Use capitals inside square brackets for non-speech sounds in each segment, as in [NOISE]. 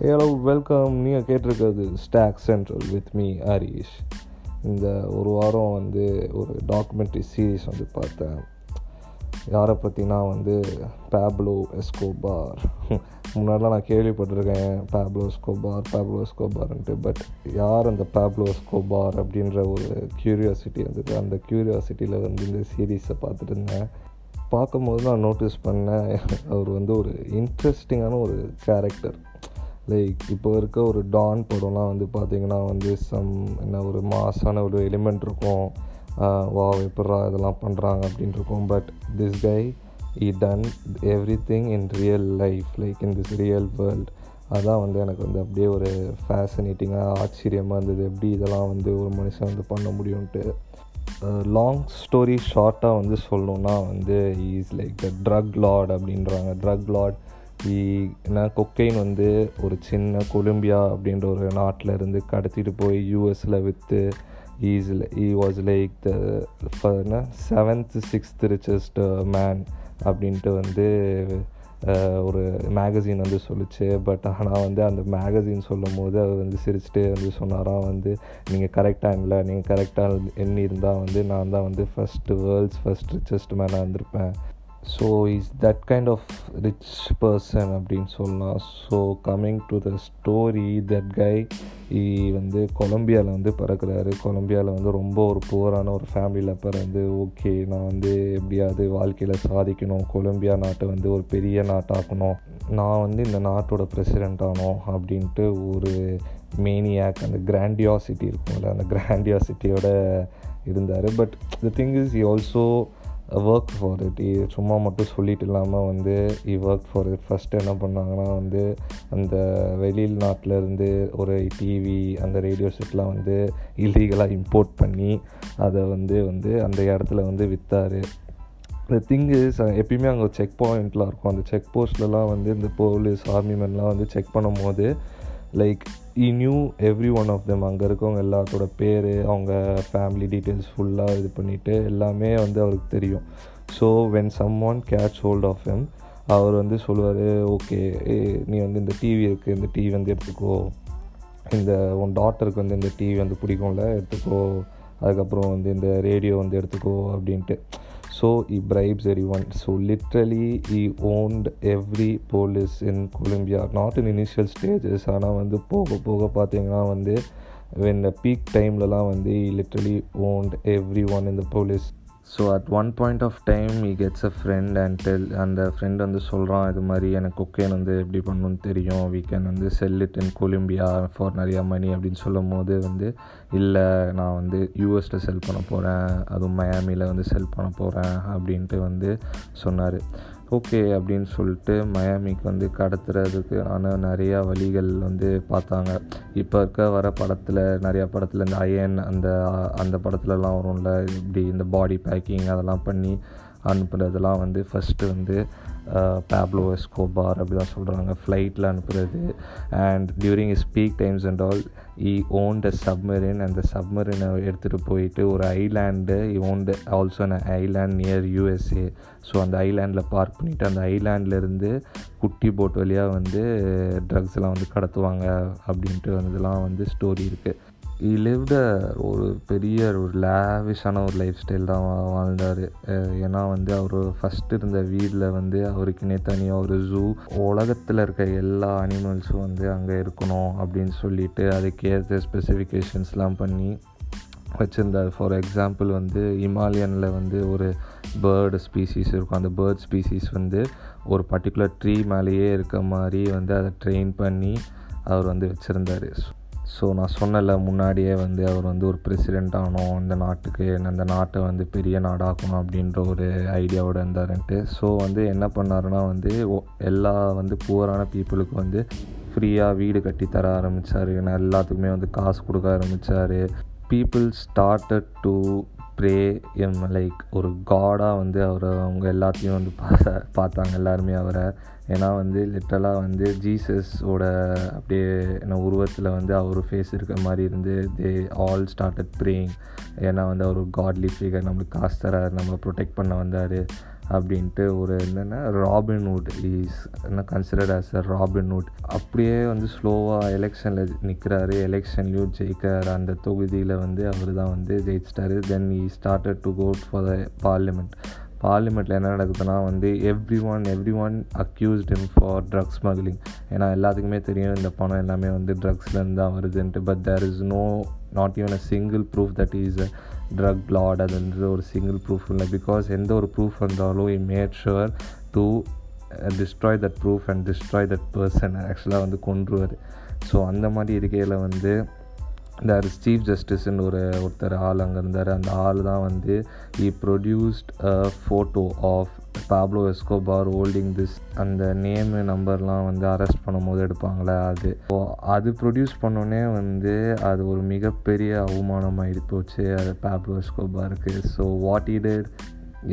Hello welcome நீங்கள் கேட்டிருக்கிறது stock central with me Harish இந்த ஒரு வாரம் வந்து ஒரு டாக்குமெண்ட்ரி சீரீஸ் வந்து பார்த்தேன். யாரை பற்றினா வந்து பேப்ளோ எஸ்கோபார் முன்னாடிலாம் நான் கேள்விப்பட்டிருக்கேன் பேப்ளோ எஸ்கோபார் பேப்ளோ எஸ்கோபார்ன்ட்டு பட் யார் அந்த பேப்லோ எஸ்கோபார் அப்படின்ற ஒரு க்யூரியாசிட்டி வந்தது அந்த க்யூரியாசிட்டியில் வந்து இந்த சீரீஸை பார்த்துட்டு இருந்தேன். பார்க்கும்போது நான் நோட்டீஸ் பண்ணேன். அவர் வந்து ஒரு இன்ட்ரெஸ்டிங்கான ஒரு கேரக்டர் லைக் இப்போ இருக்க ஒரு டான் படம்லாம் வந்து பார்த்திங்கன்னா வந்து சம் என்ன ஒரு மாசான ஒரு எலிமெண்ட் இருக்கும். வா எப்பட்றா இதெல்லாம் பண்ணுறாங்க அப்படின்ட்டு இருக்கும். But this guy he done everything in real life like in this real world அதான் வந்து எனக்கு வந்து அப்படியே ஒரு ஃபேசினேட்டிங்காக ஆச்சரியமாக இருந்தது. எப்படி இதெல்லாம் வந்து ஒரு மனுஷன் வந்து பண்ண முடியும்ன்ட்டு. லாங் ஸ்டோரி ஷார்ட்டாக வந்து சொல்லணுன்னா வந்து is like the drug lord அப்படின்றாங்க. ட்ரக் லார்ட் ஏன்னா கொக்கைன் வந்து ஒரு சின்ன கொலம்பியா அப்படின்ற ஒரு நாட்டில் இருந்து கடத்திட்டு போய் யூஎஸில் விற்று ஈஸில் ஈ வாஸ் லைக் த என்ன செவன்த் சிக்ஸ்த் ரிச்சஸ்ட் மேன் அப்படின்ட்டு வந்து uh, ஒரு மேகசின் வந்து சொல்லிச்சு. பட் ஆனால் வந்து அந்த மேகசின் சொல்லும் போது அவர் வந்து சிரிச்சுட்டு வந்து சொன்னாராம் வந்து நீங்கள் கரெக்டாக இல்லை நீங்கள் கரெக்டாக எண்ணி இருந்தால் வந்து நான் தான் வந்து ஃபஸ்ட்டு வேர்ல்ட்ஸ் ஃபஸ்ட் ரிச்சஸ்ட் மேனாக இருந்திருப்பேன். So is that kind of rich person அப்படின்னு சொல்லலாம் so coming to the story that guy வந்து கொலம்பியாவில் வந்து பிறக்கிறாரு. கொலம்பியாவில் வந்து ரொம்ப ஒரு புவரான ஒரு ஃபேமிலியில் பிறந்து ஓகே நான் வந்து எப்படியாவது வாழ்க்கையில் சாதிக்கணும். கொலம்பியா நாட்டை வந்து ஒரு பெரிய நாட்டாக்கணும். நான் வந்து இந்த நாட்டோட பிரசிடெண்ட் ஆனோம் அப்படின்ட்டு ஒரு மேனியாக் அந்த கிராண்டியாசிட்டி இருக்கும்ல அந்த கிராண்டியாசிட்டியோட இருந்தார். But the thing is he also work for it சும்மா மட்டும் சொல்லிட்டு இல்லாமல் வந்து he work for it first என்ன பண்ணாங்கன்னா வந்து அந்த வெளியில் இருந்து ஒரு டிவி அந்த ரேடியோ செட்லாம் வந்து இல்லீகலாக இம்போர்ட் பண்ணி அதை வந்து வந்து அந்த இடத்துல வந்து விற்றாரு இந்த திங் எப்பயுமே அங்கே செக் பாயிண்ட்லாம் இருக்கும். அந்த செக் போஸ்ட்லலாம் வந்து இந்த போலீஸ் ஆர்மி மென்லாம் வந்து செக் பண்ணும் போது like he knew everyone of them அங்கே இருக்கவங்க எல்லாத்தோட பேர் அவங்க ஃபேமிலி டீட்டெயில்ஸ் ஃபுல்லாக இது பண்ணிவிட்டு எல்லாமே வந்து அவருக்கு தெரியும். So when someone catch hold of him அவர் வந்து சொல்லுவார் ஓகே நீ வந்து இந்த டிவி இருக்குது இந்த டிவி வந்து எடுத்துக்கோ. இந்த உன் டாட்டருக்கு வந்து இந்த டிவி வந்து பிடிக்கும்ல எடுத்துக்கோ. அதுக்கப்புறம் வந்து இந்த ரேடியோ வந்து எடுத்துக்கோ அப்படின்ட்டு. So he bribes everyone so literally he owned every police in Colombia not in initial stages ஆனால் வந்து போக போக பார்த்தீங்கன்னா வந்து வென் பீக் டைம்லலாம் வந்து he literally owned every one இந்த police so at one point of time he gets a friend and tell அந்த ஃப்ரெண்ட் வந்து சொல்கிறான் இது மாதிரி எனக்கு கொக்கேன் வந்து எப்படி பண்ணணும்னு தெரியும். வீ கேன் வந்து sell it in Colombia for நிறையா மணி அப்படின்னு சொல்லும் போது வந்து இல்லை நான் வந்து யூஎஸில் செல் பண்ண போகிறேன் அதுவும் மயாமியில் வந்து செல் பண்ண போகிறேன் அப்படின்ட்டு வந்து சொன்னார். ஓகே அப்படின்னு சொல்லிட்டு மயாமிக்கு வந்து கடத்துறதுக்கு ஆனால் நிறையா வழிகள் வந்து பார்த்தாங்க. இப்போ இருக்க வர படத்தில் நிறையா படத்தில் இந்த அயன் அந்த அந்த படத்துலலாம் வரும்ல இப்படி இந்த பாடி பேக்கிங் அதெல்லாம் பண்ணி அனுப்புகிறதுலாம் வந்து ஃபஸ்ட்டு வந்து பேப்லோ எஸ்கோபார் அப்படி தான் சொல்கிறாங்க ஃப்ளைட்டில் அனுப்புகிறது and during is peak times and all he owned a submarine அந்த சப்மரினை எடுத்துகிட்டு போயிட்டு ஒரு island he owned also an island near USA so அந்த ஐலாண்டில் பார்க் பண்ணிவிட்டு அந்த ஐலாண்ட்லேருந்து குட்டி போட் வழியாக வந்து ட்ரக்ஸ் எல்லாம் வந்து கடத்துவாங்க அப்படின்ட்டு வந்ததுலாம் வந்து ஸ்டோரி இருக்குது ஈ லிவ்ட ஒரு பெரிய ஒரு லேவிஷான ஒரு லைஃப் ஸ்டைல் தான் வாழ்ந்தார். ஏன்னா வந்து அவர் ஃபஸ்ட்டு இருந்த வீட்டில் வந்து அவருக்குனே தனியாக ஒரு ஜூ உலகத்தில் இருக்க எல்லா அனிமல்ஸும் வந்து அங்கே இருக்கணும் அப்படின்னு சொல்லிட்டு அதுக்கேற்ற ஸ்பெசிஃபிகேஷன்ஸ்லாம் பண்ணி வச்சுருந்தார். ஃபார் எக்ஸாம்பிள் வந்து இமாலயனில் வந்து ஒரு பேர்டு ஸ்பீசிஸ் இருக்கும். அந்த பேர்ட் ஸ்பீசிஸ் வந்து ஒரு பர்டிகுலர் ட்ரீ மேலேயே இருக்க மாதிரி வந்து அதை ட்ரெயின் பண்ணி அவர் வந்து வச்சுருந்தார். ஸோ நான் சொன்னல முன்னாடியே வந்து அவர் வந்து ஒரு பிரசிடெண்ட் ஆகணும் இந்த நாட்டுக்கு அந்த நாட்டை வந்து பெரிய நாடாக்கணும் அப்படின்ற ஒரு ஐடியாவோடு இருந்தாருன்ட்டு. ஸோ வந்து என்ன பண்ணாருன்னா வந்து எல்லா வந்து புவரான பீப்புளுக்கு வந்து ஃப்ரீயாக வீடு கட்டி தர ஆரம்பித்தார் எல்லாத்துக்குமே வந்து காசு கொடுக்க ஆரம்பித்தார் people started to pray him like ஒரு காடாக வந்து அவரை அவங்க எல்லாத்தையும் வந்து பார்த்த பார்த்தாங்க எல்லாருமே அவரை. ஏன்னா வந்து லிட்டலாக வந்து ஜீசஸோட அப்படியே என்ன உருவத்தில் வந்து அவர் ஃபேஸ் இருக்கிற மாதிரி இருந்து தே ஆல் ஸ்டார்டட் ப்ரேயிங் ஏன்னா வந்து அவர் காட்லி ஃபிகர் நம்மளுக்கு காசு தரார் நம்மளை ப்ரொடெக்ட் பண்ண வந்தார். அப்படின்ட்டு ஒரு என்னென்னா ராபின்வுட் இஸ் என்ன considered as a Robin Hood அப்படியே வந்து ஸ்லோவாக எலெக்ஷனில் நிற்கிறாரு எலெக்ஷன்லேயும் ஜெயிக்கிறார். அந்த தொகுதியில் வந்து அவர் தான் வந்து ஜெயிச்சிட்டாரு. Then he started to go for the parliament பார்லிமெண்ட்டில் என்ன நடக்குதுன்னா வந்து everyone everyone accused him for drugs smuggling ஏன்னா எல்லாத்துக்குமே தெரியும் இந்த பணம் எல்லாமே வந்து ட்ரக்ஸ்லேருந்து தான் வருதுன்ட்டு. But there is no not even a single proof that is a drug lord அது வந்து ஒரு சிங்கிள் ப்ரூஃப் இல்லை. பிகாஸ் எந்த ஒரு ப்ரூஃப் வந்தாலும் he made sure to destroy that proof and destroy that person ஆக்சுவலாக வந்து கொன்றுவார் ஸோ அந்த மாதிரி இருக்கையில் வந்து தேர் சீஃப் ஜஸ்டிஸ்ன்னு ஒரு ஒருத்தர் ஆள் அங்கே இருந்தார். அந்த ஆள் தான் வந்து he produced a photo of Pablo Escobar holding this அந்த நேமு நம்பர்லாம் வந்து அரெஸ்ட் பண்ணும்போது எடுப்பாங்களே அது. ஸோ அது ப்ரொடியூஸ் பண்ணோன்னே வந்து அது ஒரு மிகப்பெரிய அவமானம் ஆகிடு போச்சு அது Pablo எஸ்கோபாருக்கு so what he did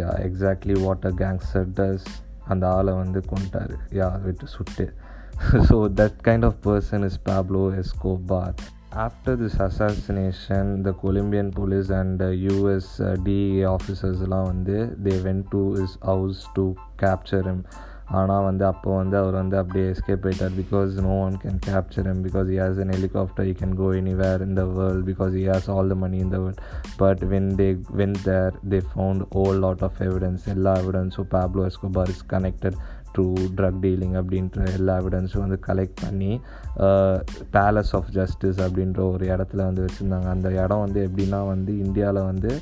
yeah exactly what a gangster does அந்த ஆளை வந்து கொண்டார் யா விட்டு சுட்டு. So that kind of person is Pablo Escobar after this assassination the colombian police and uh, us uh, dea officers எல்லாம் வந்து they went to his house to capture him ஆனால் வந்து அப்போ வந்து அவர் வந்து அப்படியே எஸ்கேப் ஆயிட்டார் because no one can capture him because he has an helicopter he can go anywhere in the world because he has all the money in the world but when they went there they found whole lot of evidence எல்லா எவிடன்ஸும் Pablo Escobar is connected through drug dealing அப்படின்ற எல்லா எவிடன்ஸும் வந்து collect பண்ணி palace of justice அப்படின்ற ஒரு இடத்துல வந்து வச்சுருந்தாங்க. அந்த இடம் வந்து எப்படின்னா வந்து இந்தியாவில் வந்து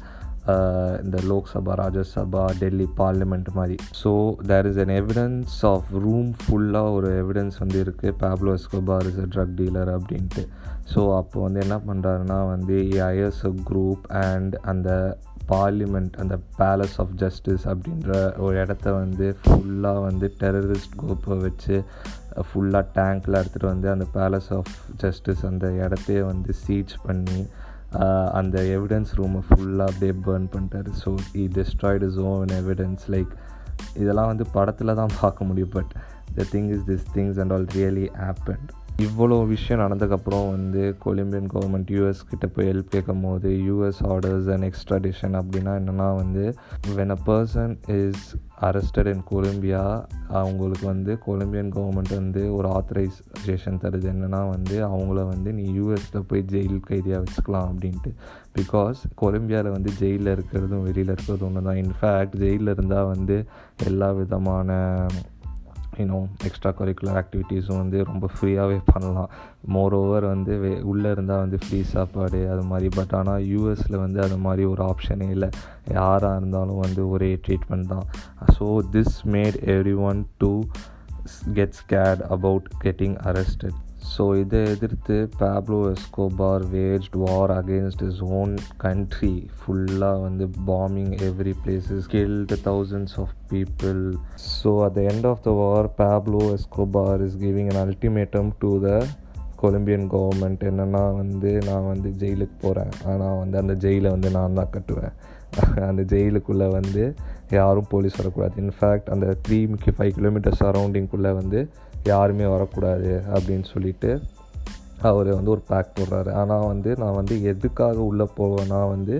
இந்த லோக்சபா ராஜ்யசபா டெல்லி பார்லிமெண்ட் மாதிரி. So there is an evidence of room ஃபுல்லாக ஒரு எவிடன்ஸ் வந்து இருக்குது Pablo Escobar is a drug dealer அப்படின்ட்டு. ஸோ அப்போ வந்து என்ன பண்ணுறாருன்னா வந்து ஐஎஸ் குரூப் அண்ட் அந்த பார்லிமெண்ட் அந்த பேலஸ் ஆஃப் ஜஸ்டிஸ் அப்படின்ற ஒரு இடத்த வந்து ஃபுல்லாக வந்து டெரரிஸ்ட் குரூப்பை வச்சு ஃபுல்லாக டேங்க்கில் எடுத்துகிட்டு வந்து அந்த பேலஸ் ஆஃப் ஜஸ்டிஸ் அந்த இடத்தையே வந்து சீச் பண்ணி அந்த எவிடன்ஸ் ரூமை ஃபுல்லாக அப்படியே பேர்ன் பண்ணிட்டாரு. So he destroyed his own evidence like இதெல்லாம் வந்து படத்தில் தான் பார்க்க முடியும் but the thing is this things and all really happened இவ்வளோ விஷயம் நடந்ததுக்கப்புறம் வந்து கொலம்பியன் கவர்மெண்ட் யூஎஸ் கிட்ட போய் ஹெல்ப் கேட்கும் போது யூஎஸ் ஆர்டர்ஸ் அண்ட் எக்ஸ்ட்ராடிஷன் அப்படின்னா என்னென்னா வந்து when a person is arrested in Colombia அவங்களுக்கு வந்து கொலம்பியன் கவர்மெண்ட் வந்து ஒரு ஆத்தரைசேஷன் தருது. என்னென்னா வந்து அவங்கள வந்து நீ யூஎஸில் போய் ஜெயில் கைதியாக வச்சுக்கலாம் அப்படின்ட்டு. பிகாஸ் கொலம்பியாவில் வந்து ஜெயிலில் இருக்கிறதும் வெளியில் இருக்கிறதும் ஒன்று தான் இன்ஃபேக்ட் ஜெயிலில் இருந்தால் வந்து எல்லா விதமான யூனோ எக்ஸ்ட்ரா கரிக்குலர் ஆக்டிவிட்டீஸும் வந்து ரொம்ப ஃப்ரீயாகவே பண்ணலாம். மோர் ஓவர் வந்து வே உள்ளே இருந்தால் வந்து ஃப்ரீ சாப்பாடு அது மாதிரி. பட் ஆனால் யூஎஸில் வந்து அது மாதிரி ஒரு ஆப்ஷனே இல்லை. யாராக இருந்தாலும் வந்து ஒரே ட்ரீட்மெண்ட் தான். So this made everyone to get scared about getting arrested so இதை எதிர்த்து Pablo Escobar waged war against his own country ஃபுல்லாக வந்து bombing every places killed thousands of people so at the end of the war Pablo Escobar is giving an ultimatum to the Colombian government என்னென்னா வந்து நான் வந்து ஜெயிலுக்கு போகிறேன் ஆனால் வந்து அந்த ஜெயிலை வந்து நான் தான் கட்டுவேன். [LAUGHS] அந்த ஜெயிலுக்குள்ளே வந்து யாரும் போலீஸ் வரக்கூடாது. இன்ஃபேக்ட் அந்த த்ரீ ஃபைவ் கிலோமீட்டர் சரௌண்டிங்குள்ளே வந்து யாருமே வரக்கூடாது அப்படின்னு சொல்லிட்டு அவர் வந்து ஒரு பேக் போடுறாரு. ஆனால் வந்து நான் வந்து எதுக்காக உள்ளே போவேன்னா வந்து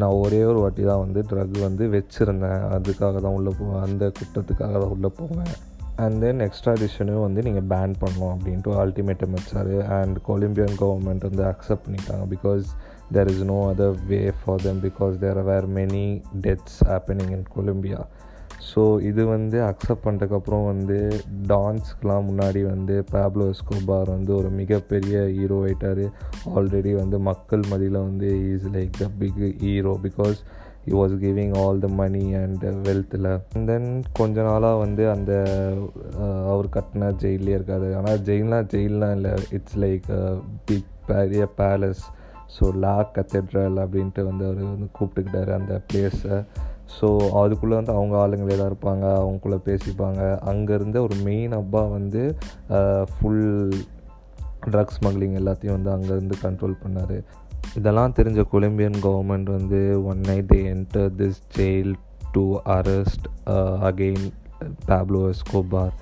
நான் ஒரே ஒரு வாட்டி தான் வந்து ட்ரக் வந்து வச்சுருந்தேன். அதுக்காக தான் உள்ளே போவேன் அந்த குற்றத்துக்காக தான் உள்ளே போவேன். அண்ட் தென் எக்ஸ்ட்ராடிஷனையும் வந்து நீங்கள் பேன் பண்ணணும் அப்படின்ட்டு அல்டிமேட்டம் வச்சார். அண்ட் கொலம்பியன் கவர்மெண்ட் வந்து அக்செப்ட் பண்ணிட்டாங்க. Because there is no other way for them because there were many deaths happening in Colombia so இது வந்து அக்செப்ட் பண்ணதுக்கப்புறம் வந்து டான்ஸ்க்கெலாம் முன்னாடி வந்து பேப்லோ எஸ்கோபார் வந்து ஒரு மிகப்பெரிய ஹீரோ ஆயிட்டார். ஆல்ரெடி வந்து மக்கள் மதியில் வந்து is like the big hero because he was giving all the money and வெல்த்தில் and then கொஞ்ச நாளாக வந்து அந்த அவர் கட்டின ஜெயிலே இருக்காது ஆனால் ஜெயிலாம் ஜெயிலாம் இல்லை. இட்ஸ் லைக் பிக் பெரிய பேலஸ் ஸோ லா கத்தெட்ரல் அப்படின்ட்டு வந்து அவர் வந்து கூப்பிட்டுக்கிட்டாரு அந்த பிளேஸை ஸோ அதுக்குள்ளே வந்து அவங்க ஆளுங்களே தான் இருப்பாங்க அவங்கக்குள்ளே பேசிப்பாங்க. அங்கேருந்து ஒரு மெயின் அப்பா வந்து ஃபுல் ட்ரக்ஸ் ஸ்மக்லிங் எல்லாத்தையும் வந்து அங்கேருந்து கண்ட்ரோல் பண்ணார். இதெல்லாம் தெரிஞ்ச கொலம்பியன் கவர்மெண்ட் வந்து one night they enter this jail to arrest again Pablo Escobar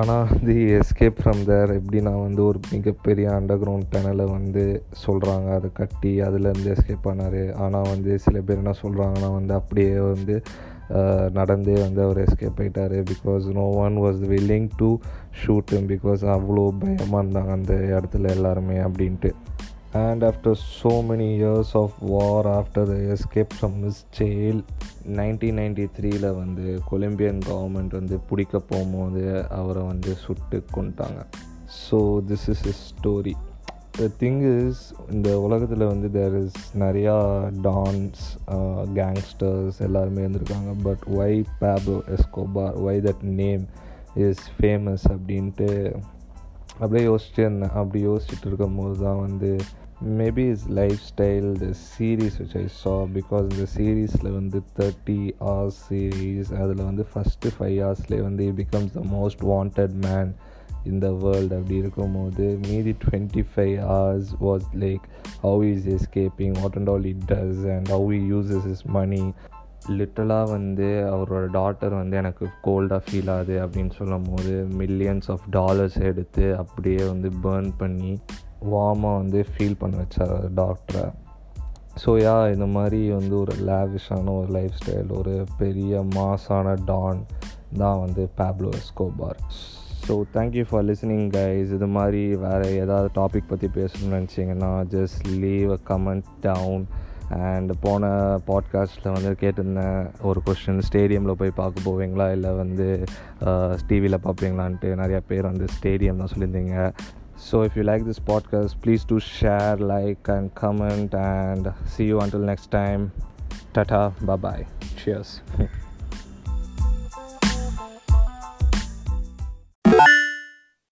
ஆனால் தி எஸ்கேப் ஃப்ரம் தேர் நான் வந்து ஒரு மிகப்பெரிய அண்டர் கிரவுண்ட் டனலை வந்து சொல்கிறாங்க அதை கட்டி அதுலேருந்து எஸ்கேப் பண்ணார். ஆனால் வந்து சில பேர் என்ன சொல்கிறாங்கன்னா வந்து அப்படியே வந்து நடந்தே வந்து அவர் எஸ்கேப் ஆகிட்டார் because no one was willing to shoot because அவ்வளோ பயமாக இருந்தாங்க அந்த இடத்துல எல்லாருமே அப்படின்ட்டு. And after so many years of war after the escape from his jail nineteen ninety த்ரீயில் வந்து கொலம்பியன் கவர்மெண்ட் வந்து பிடிக்க போகும்போது அவரை வந்து சுட்டு கொண்டாங்க so this is is story the thing is இந்த உலகத்தில் வந்து தேர் இஸ் நிறையா டான்ஸ் கேங்ஸ்டர்ஸ் uh, எல்லாருமே இருந்திருக்காங்க. But why Pablo Escobar why that name is famous அப்படின்ட்டு அப்படியே யோசிச்சுட்டு இருந்தேன் அப்படி யோசிச்சுட்டு இருக்கும் போது தான் வந்து maybe is lifestyle the series which I saw because இந்த சீரீஸில் வந்து தேர்ட்டி ஹார்ஸ் சீரீஸ் அதில் வந்து ஃபஸ்ட்டு ஃபைவ் ஹார்ஸ்லேயே வந்து becomes the most wanted man in the world அப்படி இருக்கும்போது மீதி twenty five hours was like how is escaping what and all it does and how he uses his money லிட்டலாக வந்து அவரோட daughter வந்து எனக்கு கோல்டாக ஃபீல் ஆகுது அப்படின்னு சொல்லும் போது மில்லியன்ஸ் ஆஃப் டாலர்ஸ் எடுத்து அப்படியே வந்து பேர்ன் பண்ணி வார்மாக வந்து ஃபீல் பண்ண வச்சார் டாக்டரை ஸோ யா இந்த மாதிரி வந்து ஒரு லேவிஷான ஒரு லைஃப் ஸ்டைல் ஒரு பெரிய மாஸான டான் தான் வந்து Pablo Escobar so thank you for listening guys இது மாதிரி வேறு ஏதாவது டாபிக் பற்றி பேசணும்னு நினச்சிங்கன்னா just leave a comment down and போன பாட்காஸ்ட்டில் வந்து கேட்டிருந்தேன் ஒரு கொஷின் ஸ்டேடியமில் போய் பார்க்க போவீங்களா? இல்லை வந்து டிவியில் பார்ப்பீங்களான்ட்டு நிறையா பேர் வந்து ஸ்டேடியம் தான் சொல்லியிருந்தீங்க. So if you like this podcast, please do share, like, and comment. And see you until next time. Tata. Bye bye. Cheers. [LAUGHS]